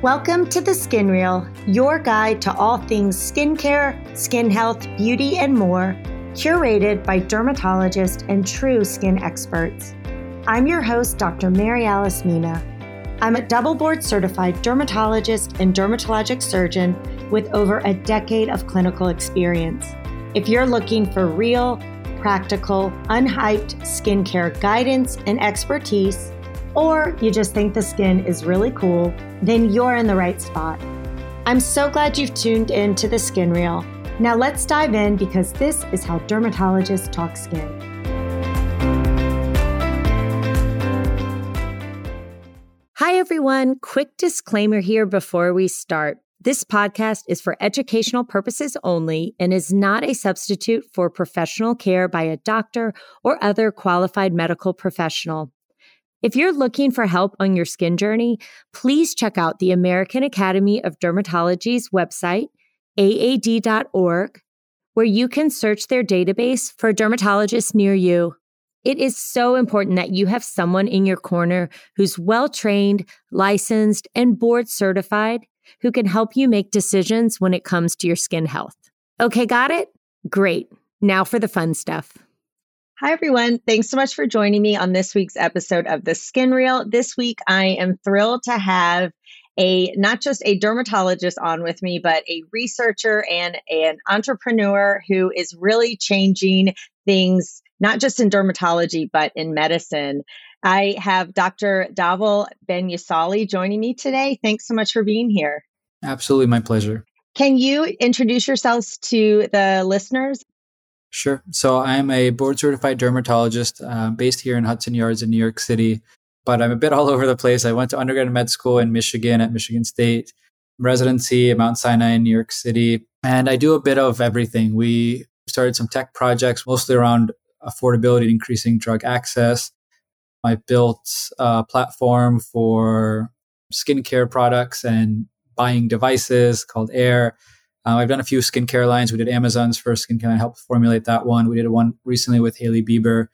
Welcome to the Skin Reel, your guide to all things skincare, skin health, beauty, and more, curated by dermatologists and true skin experts. I'm your host, Dr. Mary Alice Mina. I'm a double board certified dermatologist and dermatologic surgeon with over a decade of clinical experience. If you're looking for real, practical, unhyped skincare guidance and expertise, or you just think the skin is really cool, then you're in the right spot. I'm so glad you've tuned in to the Skin Reel. Now let's dive in because this is how dermatologists talk skin. Hi, everyone. Quick disclaimer here before we start. This podcast is for educational purposes only and is not a substitute for professional care by a doctor or other qualified medical professional. If you're looking for help on your skin journey, please check out the American Academy of Dermatology's website, aad.org, where you can search their database for dermatologists near you. It is so important that you have someone in your corner who's well trained, licensed, and board certified who can help you make decisions when it comes to your skin health. Okay, got it? Great. Now for the fun stuff. Hi, everyone. Thanks so much for joining me on this week's episode of The Skin Reel. This week, I am thrilled to have a not just a dermatologist on with me, but a researcher and an entrepreneur who is really changing things, not just in dermatology, but in medicine. I have Dr. Dhaval Bhanusali joining me today. Thanks so much for being here. Absolutely, my pleasure. Can you introduce yourselves to the listeners? Sure. So I'm a board certified dermatologist uh, based here in Hudson Yards in New York City, but I'm a bit all over the place. I went to undergrad med school in Michigan at Michigan State, residency at Mount Sinai in New York City, and I do a bit of everything. We started some tech projects, mostly around affordability, and increasing drug access. I built a platform for skincare products and buying devices called Air. Uh, I've done a few skincare lines. We did Amazon's first skincare line, helped formulate that one. We did one recently with Hailey Bieber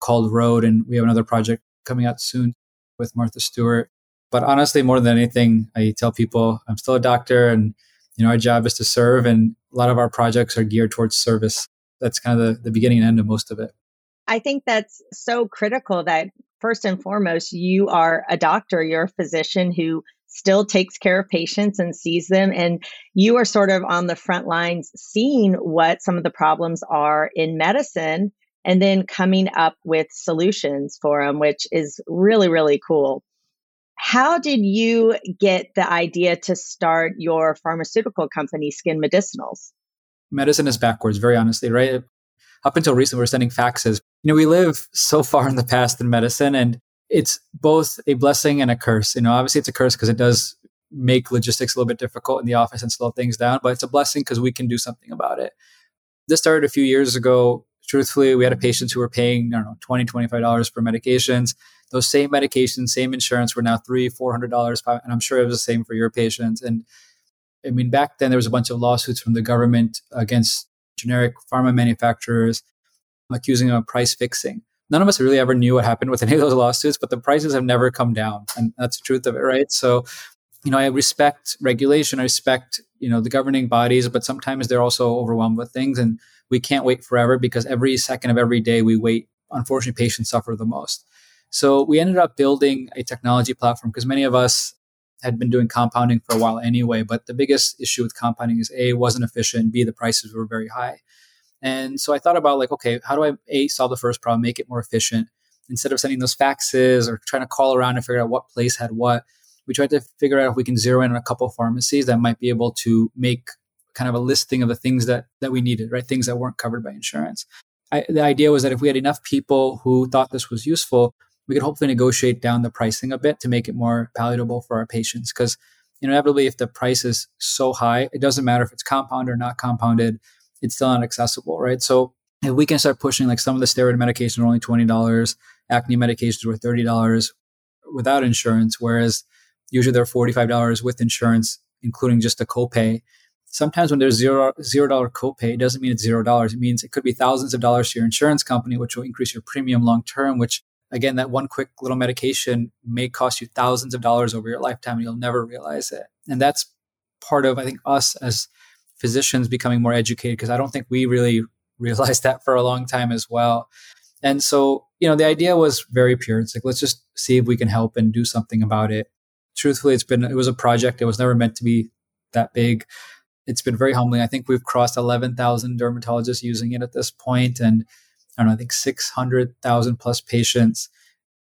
called Rhode, and we have another project coming out soon with Martha Stewart. But honestly, more than anything, I tell people I'm still a doctor, and you know our job is to serve, and a lot of our projects are geared towards service. That's kind of the, the beginning and end of most of it. I think that's so critical that first and foremost, you are a doctor, you're a physician who still takes care of patients and sees them. And you are sort of on the front lines seeing what some of the problems are in medicine and then coming up with solutions for them, which is really, really cool. How did you get the idea to start your pharmaceutical company, Skin Medicinals? Medicine is backwards, very honestly, right? Up until recently, we we're sending faxes. You know, we live so far in the past in medicine, and it's both a blessing and a curse. You know, obviously it's a curse because it does make logistics a little bit difficult in the office and slow things down, but it's a blessing because we can do something about it. This started a few years ago. Truthfully, we had patients who were paying, I don't know, $20, $25 for medications. Those same medications, same insurance were now three, $400, and I'm sure it was the same for your patients. And I mean, back then there was a bunch of lawsuits from the government against generic pharma manufacturers accusing them of price fixing none of us really ever knew what happened with any of those lawsuits, but the prices have never come down. And that's the truth of it, right? So, you know, I respect regulation, I respect, you know, the governing bodies, but sometimes they're also overwhelmed with things and we can't wait forever because every second of every day we wait, unfortunately, patients suffer the most. So we ended up building a technology platform because many of us had been doing compounding for a while anyway. But the biggest issue with compounding is A, wasn't efficient, B, the prices were very high. And so I thought about like, okay, how do I a solve the first problem, make it more efficient? Instead of sending those faxes or trying to call around and figure out what place had what, we tried to figure out if we can zero in on a couple pharmacies that might be able to make kind of a listing of the things that that we needed, right? Things that weren't covered by insurance. I, the idea was that if we had enough people who thought this was useful, we could hopefully negotiate down the pricing a bit to make it more palatable for our patients. Because inevitably, if the price is so high, it doesn't matter if it's compounded or not compounded it's still not accessible, right? So if we can start pushing like some of the steroid medications are only $20, acne medications were $30 without insurance, whereas usually they're $45 with insurance, including just a copay. Sometimes when there's zero zero dollar copay, it doesn't mean it's zero dollars. It means it could be thousands of dollars to your insurance company, which will increase your premium long term, which again, that one quick little medication may cost you thousands of dollars over your lifetime and you'll never realize it. And that's part of, I think, us as physicians becoming more educated because I don't think we really realized that for a long time as well. And so, you know, the idea was very pure. It's like, let's just see if we can help and do something about it. Truthfully, it's been, it was a project. It was never meant to be that big. It's been very humbling. I think we've crossed 11,000 dermatologists using it at this point, And I don't know, I think 600,000 plus patients.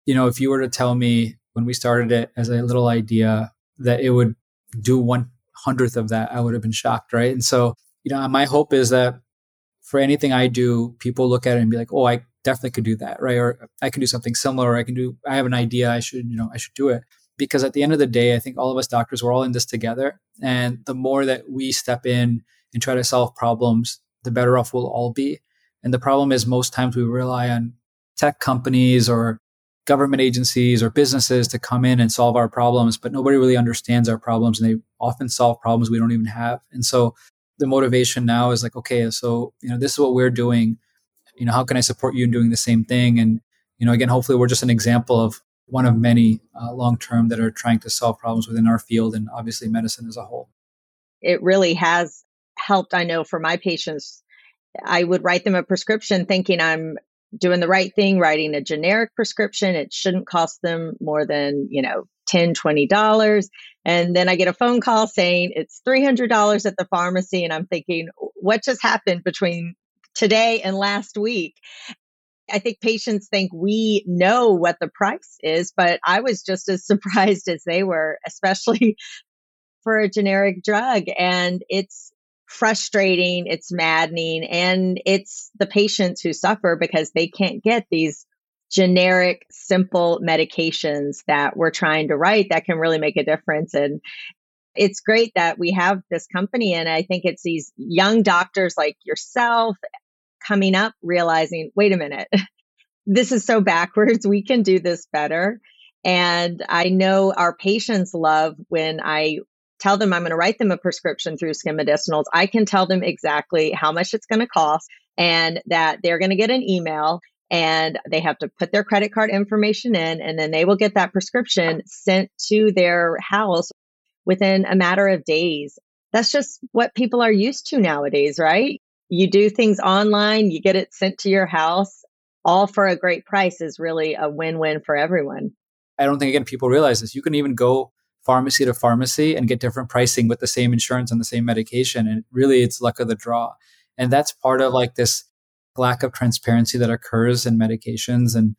You know, if you were to tell me when we started it as a little idea that it would do one hundredth of that, I would have been shocked, right? And so, you know, my hope is that for anything I do, people look at it and be like, "Oh, I definitely could do that," right? Or I can do something similar. Or I can do. I have an idea. I should, you know, I should do it. Because at the end of the day, I think all of us doctors we're all in this together, and the more that we step in and try to solve problems, the better off we'll all be. And the problem is most times we rely on tech companies or government agencies or businesses to come in and solve our problems, but nobody really understands our problems and they often solve problems we don't even have. And so the motivation now is like, okay, so, you know, this is what we're doing. You know, how can I support you in doing the same thing? And, you know, again, hopefully we're just an example of one of many uh, long term that are trying to solve problems within our field and obviously medicine as a whole. It really has helped, I know, for my patients I would write them a prescription thinking I'm doing the right thing, writing a generic prescription. It shouldn't cost them more than, you know, 10 $20. And then I get a phone call saying it's $300 at the pharmacy. And I'm thinking, what just happened between today and last week? I think patients think we know what the price is, but I was just as surprised as they were, especially for a generic drug. And it's frustrating, it's maddening, and it's the patients who suffer because they can't get these generic, simple medications that we're trying to write that can really make a difference. And it's great that we have this company. And I think it's these young doctors like yourself coming up, realizing, wait a minute, this is so backwards. We can do this better. And I know our patients love when I tell them I'm going to write them a prescription through skin medicinals, I can tell them exactly how much it's going to cost and that they're going to get an email and they have to put their credit card information in and then they will get that prescription sent to their house within a matter of days. That's just what people are used to nowadays, right? You do things online, you get it sent to your house, all for a great price is really a win win for everyone. I don't think, again, people realize this. You can even go pharmacy to pharmacy and get different pricing with the same insurance and the same medication. And really, it's luck of the draw. And that's part of like this lack of transparency that occurs in medications. And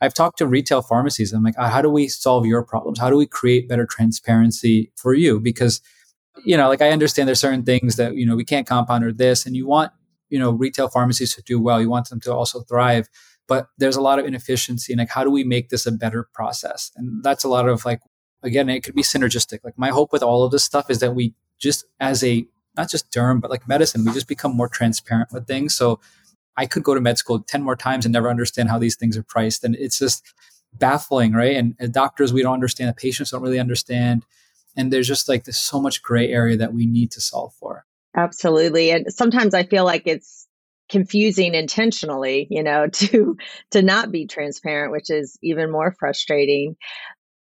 I've talked to retail pharmacies. I'm like, ah, how do we solve your problems? How do we create better transparency for you? Because, you know, like I understand there's certain things that, you know, we can't compound or this, and you want, you know, retail pharmacies to do well. You want them to also thrive. But there's a lot of inefficiency. And like, how do we make this a better process? And that's a lot of like again, it could be synergistic. Like my hope with all of this stuff is that we just as a not just derm, but like medicine, we just become more transparent with things. So I could go to med school 10 more times and never understand how these things are priced. And it's just baffling, right? And, doctors, we don't understand. The patients don't really understand. And there's just like this so much gray area that we need to solve for. Absolutely. And sometimes I feel like it's confusing intentionally, you know, to to not be transparent, which is even more frustrating.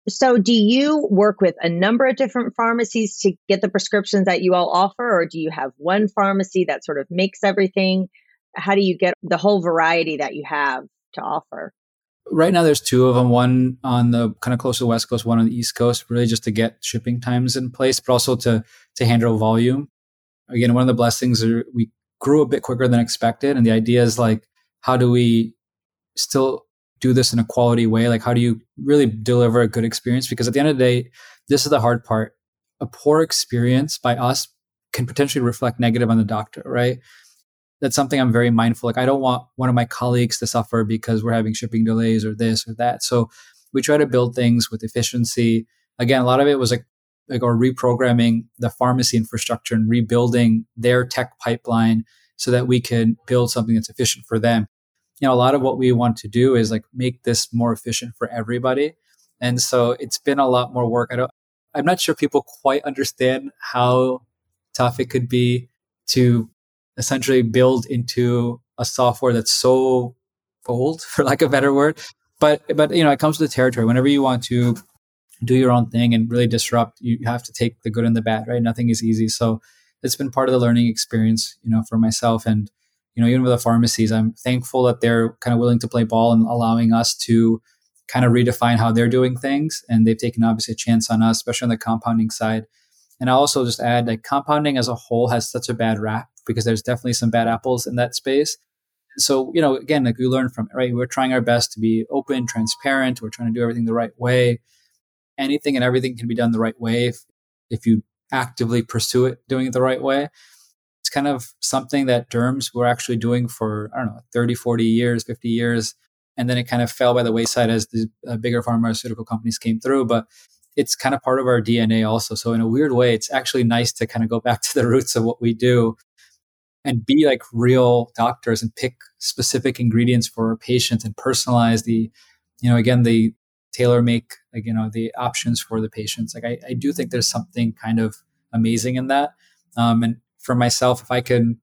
So, do you work with a number of different pharmacies to get the prescriptions that you all offer, or do you have one pharmacy that sort of makes everything? How do you get the whole variety that you have to offer? Right now, there's two of them. One on the kind of close to the West Coast, one on the East Coast, really just to get shipping times in place, but also to to handle volume. Again, one of the blessings are we grew a bit quicker than expected, and the idea is like, how do we still do this in a quality way? Like, how do you really deliver a good experience? Because at the end of the day, this is the hard part. A poor experience by us can potentially reflect negative on the doctor, right? That's something I'm very mindful. Like, I don't want one of my colleagues to suffer because we're having shipping delays or this or that. So we try to build things with efficiency. Again, a lot of it was like like or reprogramming the pharmacy infrastructure and rebuilding their tech pipeline so that we can build something that's efficient for them you know, a lot of what we want to do is like make this more efficient for everybody. And so it's been a lot more work. I don't, I'm not sure people quite understand how tough it could be to essentially build into a software that's so old, for lack of a better word, but but you know, it comes with the territory. Whenever you want to do your own thing and really disrupt, you have to take the good and the bad, right? Nothing is easy. So it's been part of the learning experience, you know, for myself. And, you know, even with the pharmacies, I'm thankful that they're kind of willing to play ball and allowing us to kind of redefine how they're doing things. And they've taken obviously a chance on us, especially on the compounding side. And I also just add like compounding as a whole has such a bad rap because there's definitely some bad apples in that space. So, you know, again, like we learn from it, right? We're trying our best to be open, transparent. We're trying to do everything the right way. Anything and everything can be done the right way if, if you actively pursue it doing it the right way. Kind of something that derms were actually doing for, I don't know, 30, 40 years, 50 years. And then it kind of fell by the wayside as the uh, bigger pharmaceutical companies came through. But it's kind of part of our DNA also. So in a weird way, it's actually nice to kind of go back to the roots of what we do and be like real doctors and pick specific ingredients for our patients and personalize the, you know, again, the tailor make like, you know, the options for the patients. Like I, I do think there's something kind of amazing in that. Um, and for myself, if I can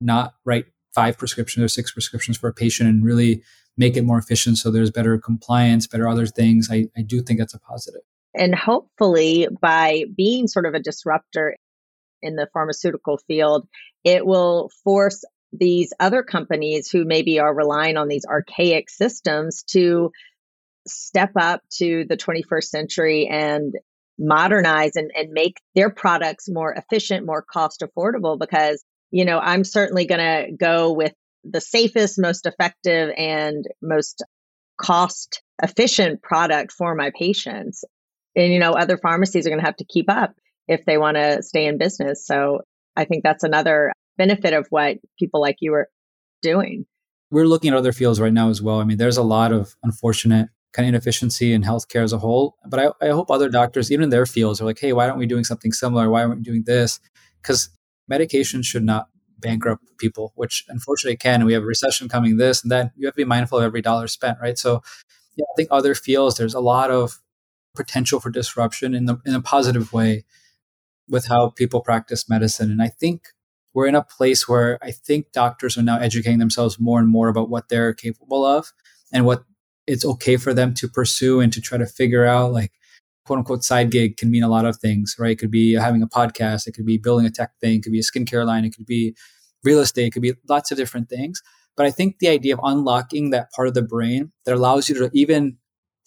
not write five prescriptions or six prescriptions for a patient and really make it more efficient so there's better compliance, better other things, I, I do think that's a positive. And hopefully, by being sort of a disruptor in the pharmaceutical field, it will force these other companies who maybe are relying on these archaic systems to step up to the 21st century and modernize and, and make their products more efficient, more cost affordable. Because, you know, I'm certainly going to go with the safest, most effective, and most cost efficient product for my patients. And, you know, other pharmacies are going to have to keep up if they want to stay in business. So I think that's another benefit of what people like you are doing. We're looking at other fields right now as well. I mean, there's a lot of unfortunate kind of inefficiency in healthcare as a whole. But I, I hope other doctors, even in their fields, are like, hey, why aren't we doing something similar? Why aren't we doing this? Because medication should not bankrupt people, which unfortunately can. We have a recession coming, this and that. You have to be mindful of every dollar spent, right? So yeah, I think other fields, there's a lot of potential for disruption in the in a positive way with how people practice medicine. And I think we're in a place where I think doctors are now educating themselves more and more about what they're capable of and what it's okay for them to pursue and to try to figure out like quote unquote side gig can mean a lot of things, right? It could be having a podcast, it could be building a tech thing, it could be a skincare line, it could be real estate, it could be lots of different things. But I think the idea of unlocking that part of the brain that allows you to even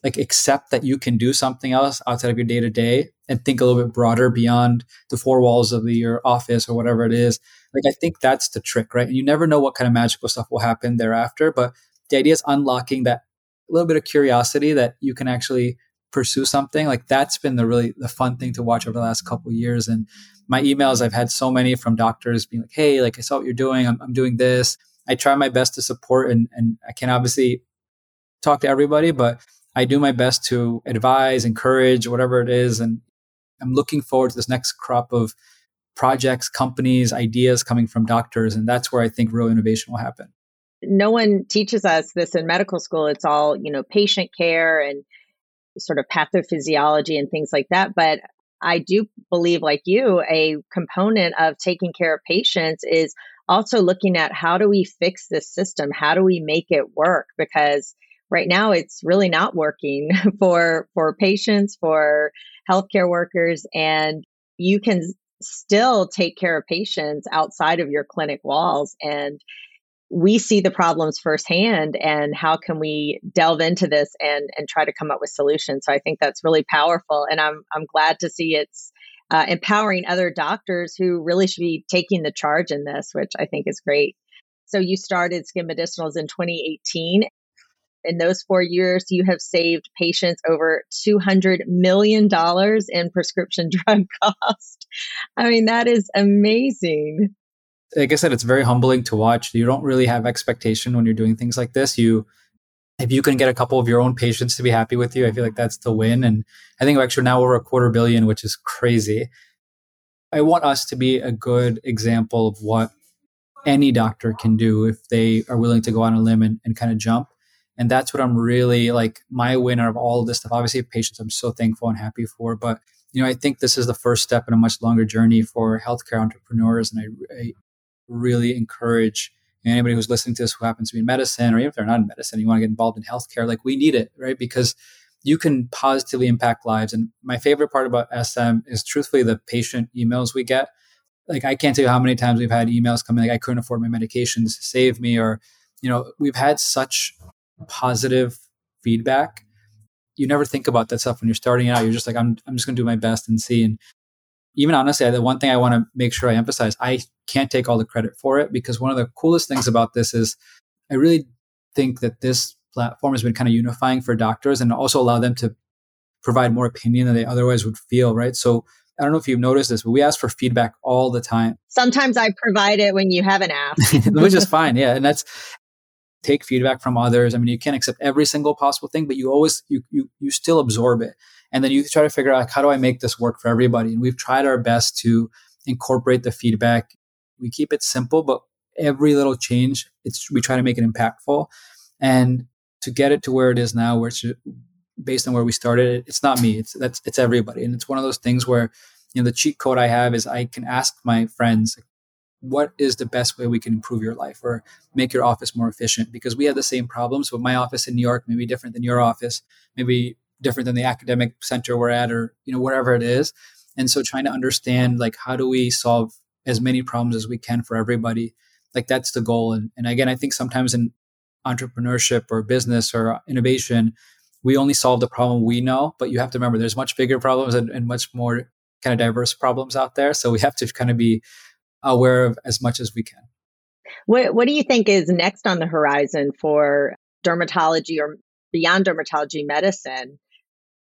like accept that you can do something else outside of your day to day and think a little bit broader beyond the four walls of your office or whatever it is. Like I think that's the trick, right? And you never know what kind of magical stuff will happen thereafter, but the idea is unlocking that a little bit of curiosity that you can actually pursue something. Like that's been the really the fun thing to watch over the last couple years. And my emails i've had so many from doctors being like hey like i saw what you're doing. I'm, I'm doing this. I try my best to support and, and i can obviously talk to everybody but i do my best to advise encourage whatever it is. And i'm looking forward to this next crop of projects companies ideas coming from doctors. And that's where i think real innovation will happen no one teaches us this in medical school. It's all, you know, patient care and sort of pathophysiology and things like that. But I do believe, like you, a component of taking care of patients is also looking at how do we fix this system? How do we make it work? Because right now it's really not working for for patients, for healthcare workers, and you can still take care of patients outside of your clinic walls and we see the problems firsthand and how can we delve into this and and try to come up with solutions. So i think that's really powerful and i'm i'm glad to see it's uh, empowering other doctors who really should be taking the charge in this which i think is great. So you started skin medicinals in 2018 in those four years you have saved patients over $200 million in prescription drug cost. I mean that is amazing like I said, it's very humbling to watch. You don't really have expectation when you're doing things like this. You, if you can get a couple of your own patients to be happy with you, I feel like that's the win. And I think we're actually now over a quarter billion, which is crazy. I want us to be a good example of what any doctor can do if they are willing to go on a limb and, and kind of jump. And that's what I'm really like my winner of all of this stuff. Obviously, patients I'm so thankful and happy for, but you know, I think this is the first step in a much longer journey for healthcare entrepreneurs. And I, I really encourage anybody who's listening to this who happens to be in medicine, or even if they're not in medicine, you want to get involved in healthcare, like we need it, right? Because you can positively impact lives. And my favorite part about SM is truthfully the patient emails we get. Like I can't tell you how many times we've had emails coming like I couldn't afford my medications, save me, or you know, we've had such positive feedback. You never think about that stuff when you're starting out. You're just like, I'm I'm just gonna do my best and see. And even honestly, the one thing I want to make sure I emphasize, I can't take all the credit for it because one of the coolest things about this is I really think that this platform has been kind of unifying for doctors and also allow them to provide more opinion than they otherwise would feel, right? So I don't know if you've noticed this, but we ask for feedback all the time. Sometimes I provide it when you haven't asked. Which is fine. Yeah. And that's take feedback from others. I mean, you can't accept every single possible thing, but you always you you you still absorb it and then you try to figure out like, how do I make this work for everybody? And we've tried our best to incorporate the feedback. We keep it simple, but every little change, it's we try to make it impactful. And to get it to where it is now, where it's based on where we started, it's not me. It's that's it's everybody. And it's one of those things where, you know, the cheat code I have is I can ask my friends, what is the best way we can improve your life or make your office more efficient? Because we have the same problems, but my office in New York may be different than your office. Maybe different than the academic center we're at or you know whatever it is. And so trying to understand like how do we solve as many problems as we can for everybody? Like that's the goal. And, and again i think sometimes in entrepreneurship or business or innovation we only solve the problem we know but you have to remember there's much bigger problems and, and much more kind of diverse problems out there. So we have to kind of be aware of as much as we can. What, what do you think is next on the horizon for dermatology or beyond dermatology medicine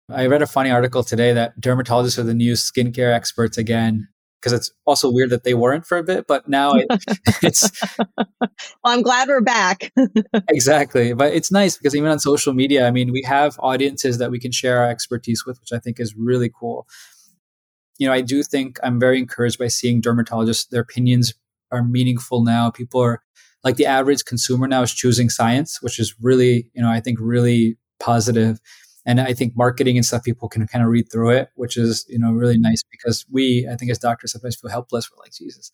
I read a funny article today that dermatologists are the new skincare experts again because it's also weird that they weren't for a bit, but now it, it's. well, I'm glad we're back. exactly. But it's nice because even on social media, I mean, we have audiences that we can share our expertise with, which I think is really cool. You know, I do think I'm very encouraged by seeing dermatologists, their opinions are meaningful now. People are like the average consumer now is choosing science, which is really, you know, I think really positive and I think marketing and stuff people can kind of read through it, which is you know really nice because we I think as doctors sometimes feel helpless. We're like Jesus.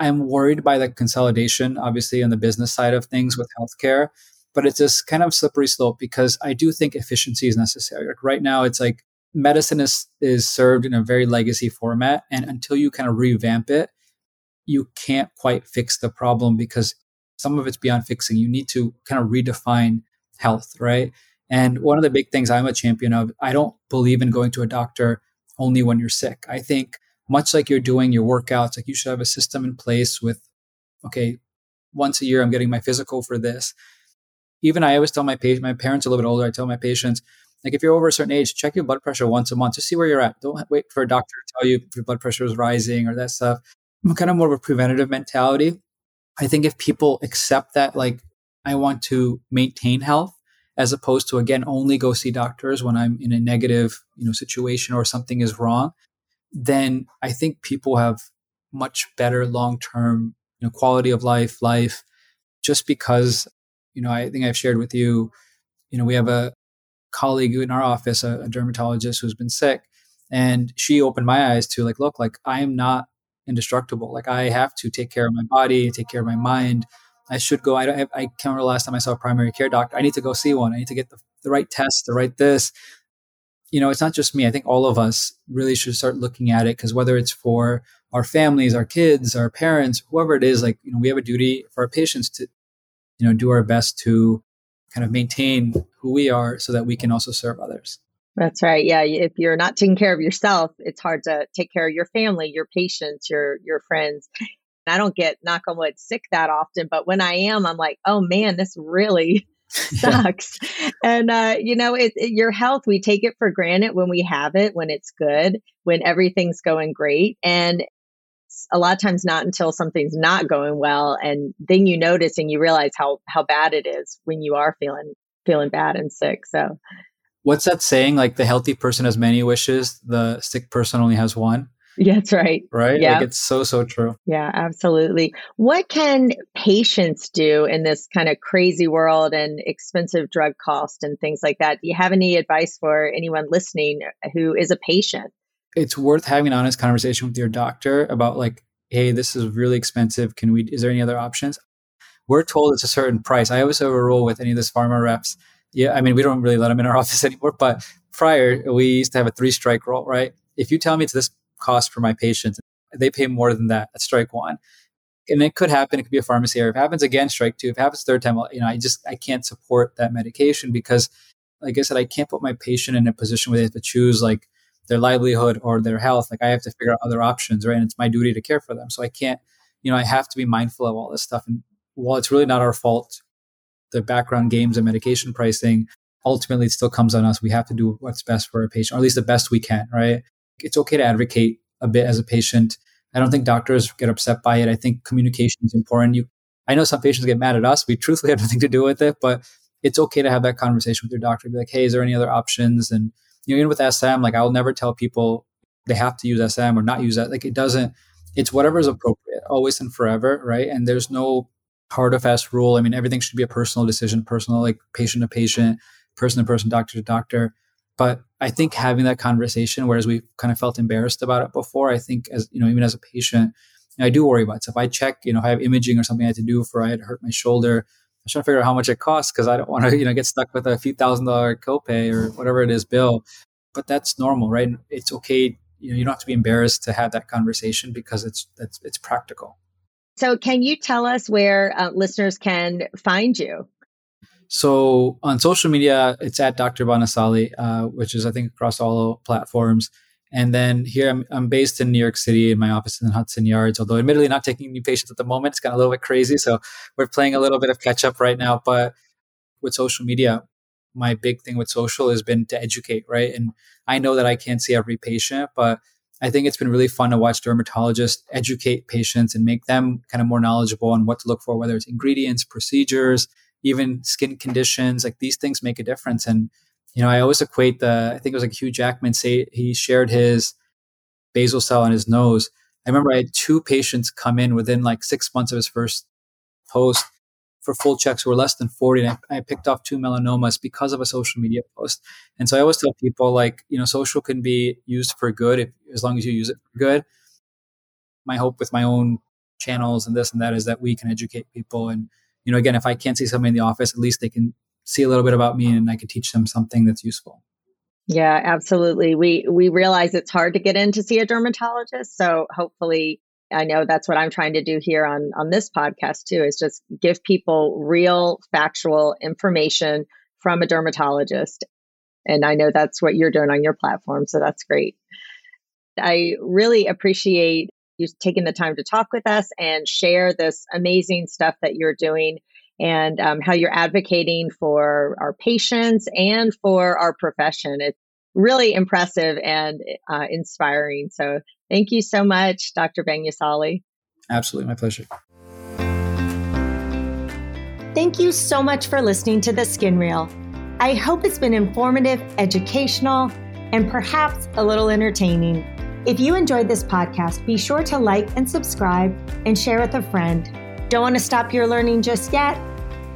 I'm worried by the consolidation, obviously, on the business side of things with healthcare, but it's this kind of slippery slope because I do think efficiency is necessary. Like right now, it's like medicine is is served in a very legacy format, and until you kind of revamp it, you can't quite fix the problem because some of it's beyond fixing. You need to kind of redefine health, right? And one of the big things I'm a champion of, I don't believe in going to a doctor only when you're sick. I think much like you're doing your workouts, like you should have a system in place with, okay, once a year I'm getting my physical for this. Even I always tell my patient, my parents are a little bit older, I tell my patients, like if you're over a certain age, check your blood pressure once a month to see where you're at. Don't wait for a doctor to tell you if your blood pressure is rising or that stuff. I'm kind of more of a preventative mentality. I think if people accept that, like, I want to maintain health, as opposed to again only go see doctors when I'm in a negative you know situation or something is wrong, then I think people have much better long term you know, quality of life life just because you know I think I've shared with you you know we have a colleague in our office a, a dermatologist who's been sick and she opened my eyes to like look like I am not indestructible. Like I have to take care of my body take care of my mind I should go. I, don't I, I can't remember last time I saw a primary care doctor. I need to go see one. I need to get the, the right test, the right this. You know, it's not just me. I think all of us really should start looking at it because whether it's for our families, our kids, our parents, whoever it is, like, you know, we have a duty for our patients to, you know, do our best to kind of maintain who we are so that we can also serve others. That's right. Yeah. If you're not taking care of yourself, it's hard to take care of your family, your patients, your your friends. I don't get knock on wood sick that often, but when I am, I'm like, oh man, this really sucks. and uh, you know, it, it, your health, we take it for granted when we have it, when it's good, when everything's going great, and a lot of times not until something's not going well, and then you notice and you realize how how bad it is when you are feeling feeling bad and sick. So. What's that saying? Like the healthy person has many wishes, the sick person only has one. Yeah, that's right. Right? Yeah. Like it's so, so true. Yeah, absolutely. What can patients do in this kind of crazy world and expensive drug cost and things like that? Do you have any advice for anyone listening uh, who is a patient? It's worth having an honest conversation with your doctor about like, hey, this is really expensive. Can we, is there any other options? we're told it's a certain price. I always have a rule with any of these pharma reps. Yeah, I mean, we don't really let them in our office anymore, but prior we used to have a three strike rule, right? If you tell me it's this cost for my patients, they pay more than that at strike one. And it could happen. It could be a pharmacy error. If it happens again, strike two. If it happens third time, you know, I just I can't support that medication because, like I said, I can't put my patient in a position where they have to choose like their livelihood or their health. Like I have to figure out other options, right? And it's my duty to care for them. So I can't, you know, I have to be mindful of all this stuff. And while it's really not our fault, the background games and medication pricing, ultimately it still comes on us. We have to do what's best for our patient, or at least the best we can, right? It's okay to advocate a bit as a patient. I don't think doctors get upset by it. I think communication is important. You, I know some patients get mad at us. We truthfully have nothing to do with it, but it's okay to have that conversation with your doctor. Be like, hey, is there any other options? And you know, even with SM, like I'll never tell people they have to use SM or not use that. Like it doesn't. It's whatever is appropriate, always and forever, right? And there's no hard or fast rule. I mean, everything should be a personal decision, personal, like patient to patient, person to person, doctor to doctor. But I think having that conversation, whereas we kind of felt embarrassed about it before, I think as you know, even as a patient, I do worry about stuff. If I check, you know, I have imaging or something I had to do for I had hurt my shoulder. I'm trying to figure out how much it costs because I don't want to, you know, get stuck with a few thousand dollar copay or whatever it is bill. But that's normal, right? It's okay. You know, you don't have to be embarrassed to have that conversation because it's that's it's practical. So, can you tell us where uh, listeners can find you? So on social media, it's at Dr. Bhanusali, uh, which is I think across all platforms. And then here I'm, I'm based in New York City in my office in Hudson Yards, although admittedly not taking new patients at the moment. It's of a little bit crazy. So we're playing a little bit of catch up right now. But with social media, my big thing with social has been to educate, right? And I know that I can't see every patient, but I think it's been really fun to watch dermatologists educate patients and make them kind of more knowledgeable on what to look for, whether it's ingredients, procedures, even skin conditions, like these things make a difference. And, you know, I always equate the, I think it was like Hugh Jackman say he shared his basal cell on his nose. I remember I had two patients come in within like six months of his first post for full checks who were less than 40. And I, I, picked off two melanomas because of a social media post. And so I always tell people like, you know, social can be used for good if, as long as you use it for good. My hope with my own channels and this and that is that we can educate people and you know, again, if I can't see somebody in the office, at least they can see a little bit about me and I can teach them something that's useful. Yeah, absolutely. We we realize it's hard to get in to see a dermatologist, so hopefully I know that's what I'm trying to do here on on this podcast too is just give people real factual information from a dermatologist. And I know that's what you're doing on your platform, so that's great. I really appreciate you taking the time to talk with us and share this amazing stuff that you're doing and um, how you're advocating for our patients and for our profession. It's really impressive and uh, inspiring. So thank you so much, Dr. Bhanusali. Absolutely, my pleasure. Thank you so much for listening to The Skin Reel. I hope it's been informative, educational, and perhaps a little entertaining. If you enjoyed this podcast, be sure to like and subscribe and share with a friend. Don't want to stop your learning just yet?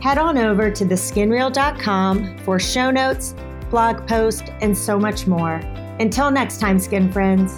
Head on over to theskinreel.com for show notes, blog posts, and so much more. Until next time, skin friends.